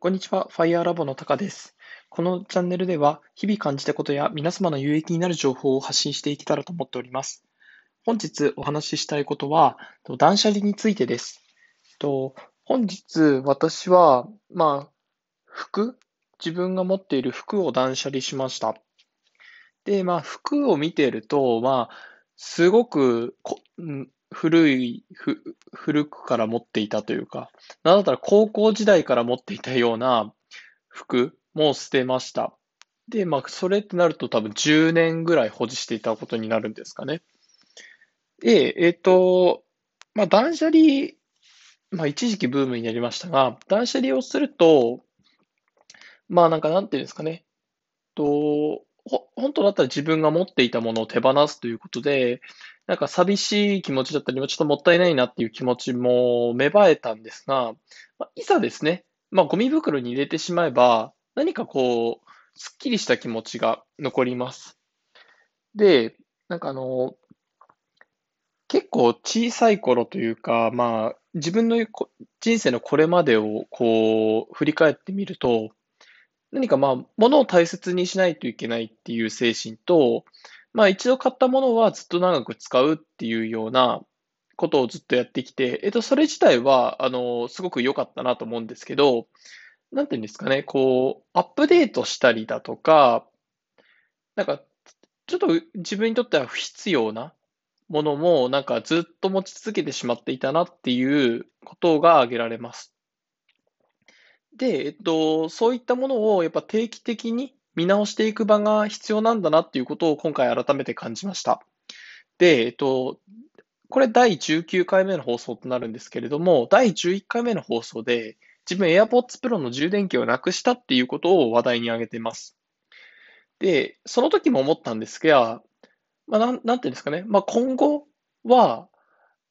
こんにちは、ファイアーラボのタカです。このチャンネルでは、日々感じたことや皆様の有益になる情報を発信していけたらと思っております。本日お話ししたいことは、断捨離についてです。と本日、私は、まあ、服、自分が持っている服を断捨離しました。で、まあ、服を見ていると、まあ、すごくこ、古い、ふ古くから持っていたというか、なんだったら高校時代から持っていたような服も捨てました。で、まあ、それってなると多分10年ぐらい保持していたことになるんですかね。で、えっと、まあ、断捨離、まあ、一時期ブームになりましたが、断捨離をすると、まあ、なんか、なんていうんですかね。と、ほ、本当だったら自分が持っていたものを手放すということで、なんか寂しい気持ちだったり、ちょっともったいないなっていう気持ちも芽生えたんですが、まあ、いざですね、まあ、ゴミ袋に入れてしまえば、何かこう、すっきりした気持ちが残ります。で、なんかあの、結構小さい頃というか、まあ、自分の人生のこれまでをこう、振り返ってみると、何かまあ、物を大切にしないといけないっていう精神と、まあ一度買ったものはずっと長く使うっていうようなことをずっとやってきて、えっと、それ自体は、あの、すごく良かったなと思うんですけど、なんていうんですかね、こう、アップデートしたりだとか、なんか、ちょっと自分にとっては不必要なものも、なんかずっと持ち続けてしまっていたなっていうことが挙げられます。で、えっと、そういったものをやっぱ定期的に見直していく場が必要なんだなっていうことを今回改めて感じました。で、えっと、これ第19回目の放送となるんですけれども、第11回目の放送で自分 AirPods Pro の充電器をなくしたっていうことを話題に挙げています。で、その時も思ったんですが、まあ、なん、なんていうんですかね。まあ、今後は、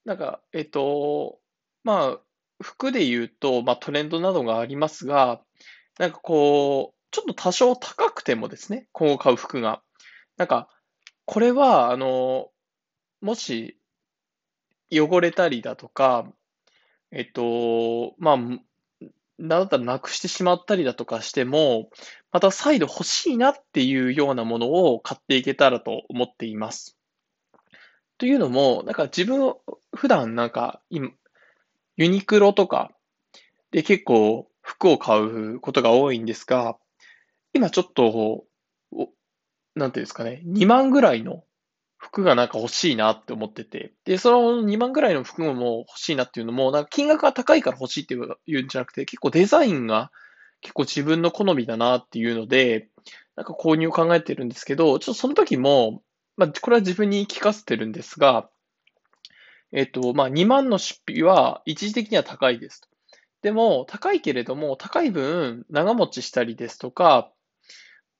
なんか、えっと、まあ、服で言うと、まあ、トレンドなどがありますが、なんかこう、ちょっと多少高くてもですね、今後買う服が。なんか、これは、あの、もし、汚れたりだとか、えっと、まあ、なんだったらなくしてしまったりだとかしても、また再度欲しいなっていうようなものを買っていけたらと思っています。というのも、なんか自分、普段なんか、今、ユニクロとかで結構服を買うことが多いんですが、今ちょっと、なんていうんですかね、2万ぐらいの服がなんか欲しいなって思ってて、で、その2万ぐらいの服も欲しいなっていうのも、なんか金額が高いから欲しいっていうんじゃなくて、結構デザインが結構自分の好みだなっていうので、なんか購入を考えてるんですけど、ちょっとその時も、まあ、これは自分に聞かせてるんですが、えっと、まあ、2万の出費は一時的には高いです。でも、高いけれども、高い分、長持ちしたりですとか、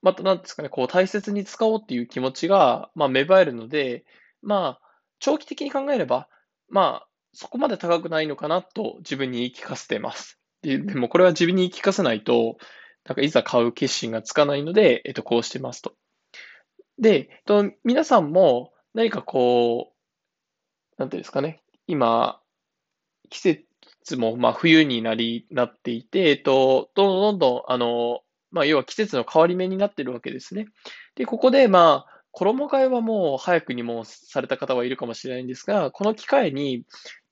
また、なんですかね、こう、大切に使おうっていう気持ちが、まあ、芽生えるので、まあ、長期的に考えれば、まあ、そこまで高くないのかなと自分に言い聞かせてます。で、でもこれは自分に言い聞かせないと、なんかいざ買う決心がつかないので、えっと、こうしてますと。で、えっと、皆さんも何かこう、なんていうんですかね、今、季節もまあ冬になり、なっていて、えっと、どんどんどんどん、あの、まあ、要は季節の変わり目になってるわけですね。で、ここで、まあ、衣替えはもう早くにもされた方はいるかもしれないんですが、この機会に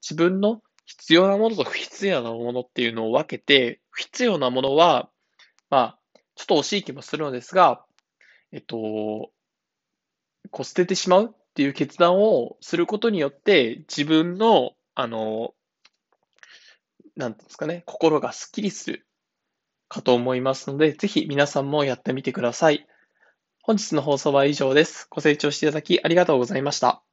自分の必要なものと不必要なものっていうのを分けて、不必要なものは、まあ、ちょっと惜しい気もするのですが、えっと、こう捨ててしまうっていう決断をすることによって、自分の、あの、なんていうんですかね、心がスッキリするかと思いますので、ぜひ皆さんもやってみてください。本日の放送は以上です。ご清聴していただきありがとうございました。